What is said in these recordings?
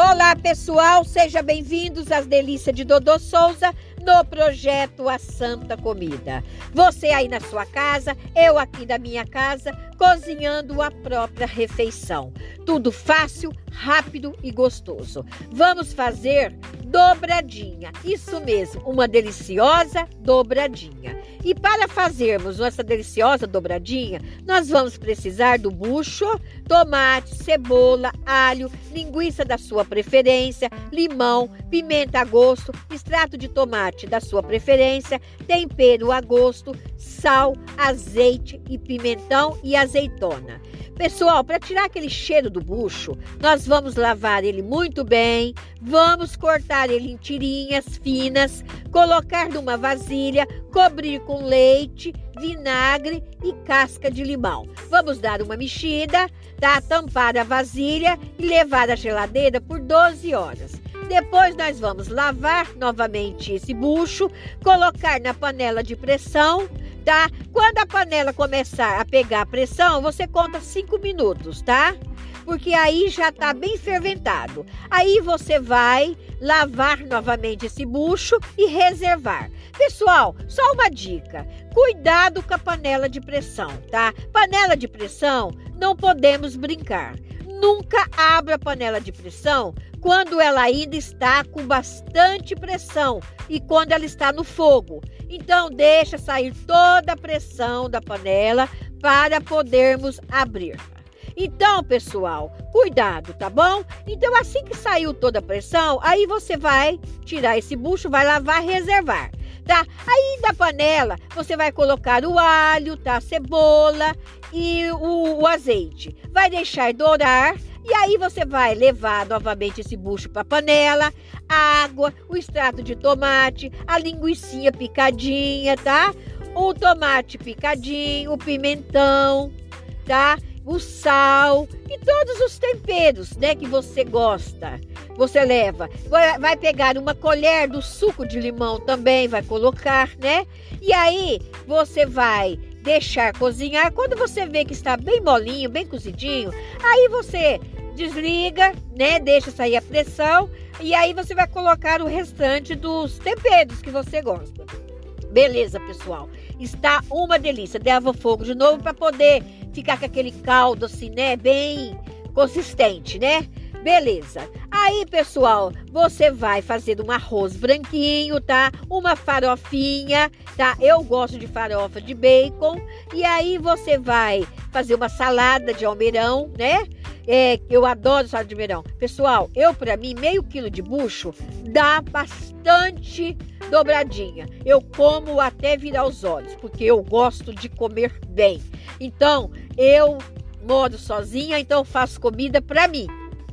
Olá, pessoal, sejam bem-vindos às delícias de Dodô Souza no projeto A Santa Comida. Você aí na sua casa, eu aqui da minha casa, cozinhando a própria refeição. Tudo fácil, rápido e gostoso. Vamos fazer dobradinha. Isso mesmo, uma deliciosa dobradinha. E para fazermos nossa deliciosa dobradinha, nós vamos precisar do bucho, tomate, cebola, alho, linguiça da sua preferência, limão, pimenta a gosto, extrato de tomate da sua preferência, tempero a gosto, sal, azeite e pimentão e azeitona. Pessoal, para tirar aquele cheiro do bucho, nós vamos lavar ele muito bem, vamos cortar ele em tirinhas finas, colocar numa vasilha, cobrir com leite, vinagre e casca de limão. Vamos dar uma mexida, tá? tampar a vasilha e levar à geladeira por 12 horas. Depois nós vamos lavar novamente esse bucho, colocar na panela de pressão, tá? Quando a panela começar a pegar a pressão, você conta 5 minutos, tá? Porque aí já tá bem ferventado. Aí você vai lavar novamente esse bucho e reservar. Pessoal, só uma dica: cuidado com a panela de pressão, tá? Panela de pressão, não podemos brincar. Nunca abra a panela de pressão quando ela ainda está com bastante pressão e quando ela está no fogo. Então deixa sair toda a pressão da panela para podermos abrir. Então, pessoal, cuidado, tá bom? Então, assim que saiu toda a pressão, aí você vai tirar esse bucho, vai lavar, reservar, tá? Aí da panela, você vai colocar o alho, tá? A cebola e o, o azeite. Vai deixar dourar e aí você vai levar novamente esse bucho para panela, água, o extrato de tomate, a linguiça picadinha, tá? O tomate picadinho, o pimentão, tá? O sal e todos os temperos, né, que você gosta. Você leva, vai pegar uma colher do suco de limão também, vai colocar, né? E aí você vai deixar cozinhar. Quando você vê que está bem molinho, bem cozidinho, aí você desliga, né? Deixa sair a pressão e aí você vai colocar o restante dos temperos que você gosta. Beleza, pessoal? Está uma delícia. Leva fogo de novo para poder ficar com aquele caldo assim, né? Bem consistente, né? Beleza. Aí, pessoal, você vai fazer um arroz branquinho, tá? Uma farofinha, tá? Eu gosto de farofa de bacon. E aí você vai fazer uma salada de almeirão, né? É, eu adoro salada de almeirão. Pessoal, eu para mim meio quilo de bucho dá bastante dobradinha. Eu como até virar os olhos, porque eu gosto de comer bem. Então, eu moro sozinha, então faço comida para mim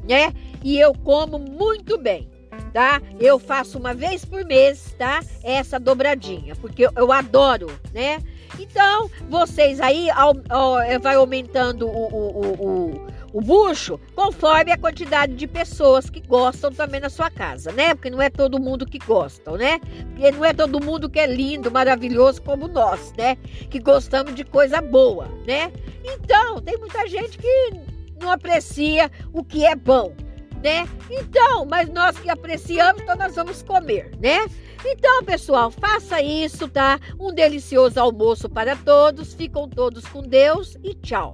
né? E eu como muito bem, tá? Eu faço uma vez por mês, tá? Essa dobradinha, porque eu, adoro, né? Então, vocês aí ao, ao, é, vai aumentando o, o, o, o, bucho conforme a quantidade de pessoas que gostam também na sua casa, né? Porque não é todo mundo que gosta, né? Porque não é todo mundo que é lindo, maravilhoso como nós, né? Que gostamos de coisa boa, né? Então, tem muita gente que não aprecia o que é bom, né? Então, mas nós que apreciamos, então nós vamos comer, né? Então, pessoal, faça isso, tá? Um delicioso almoço para todos. Ficam todos com Deus e tchau.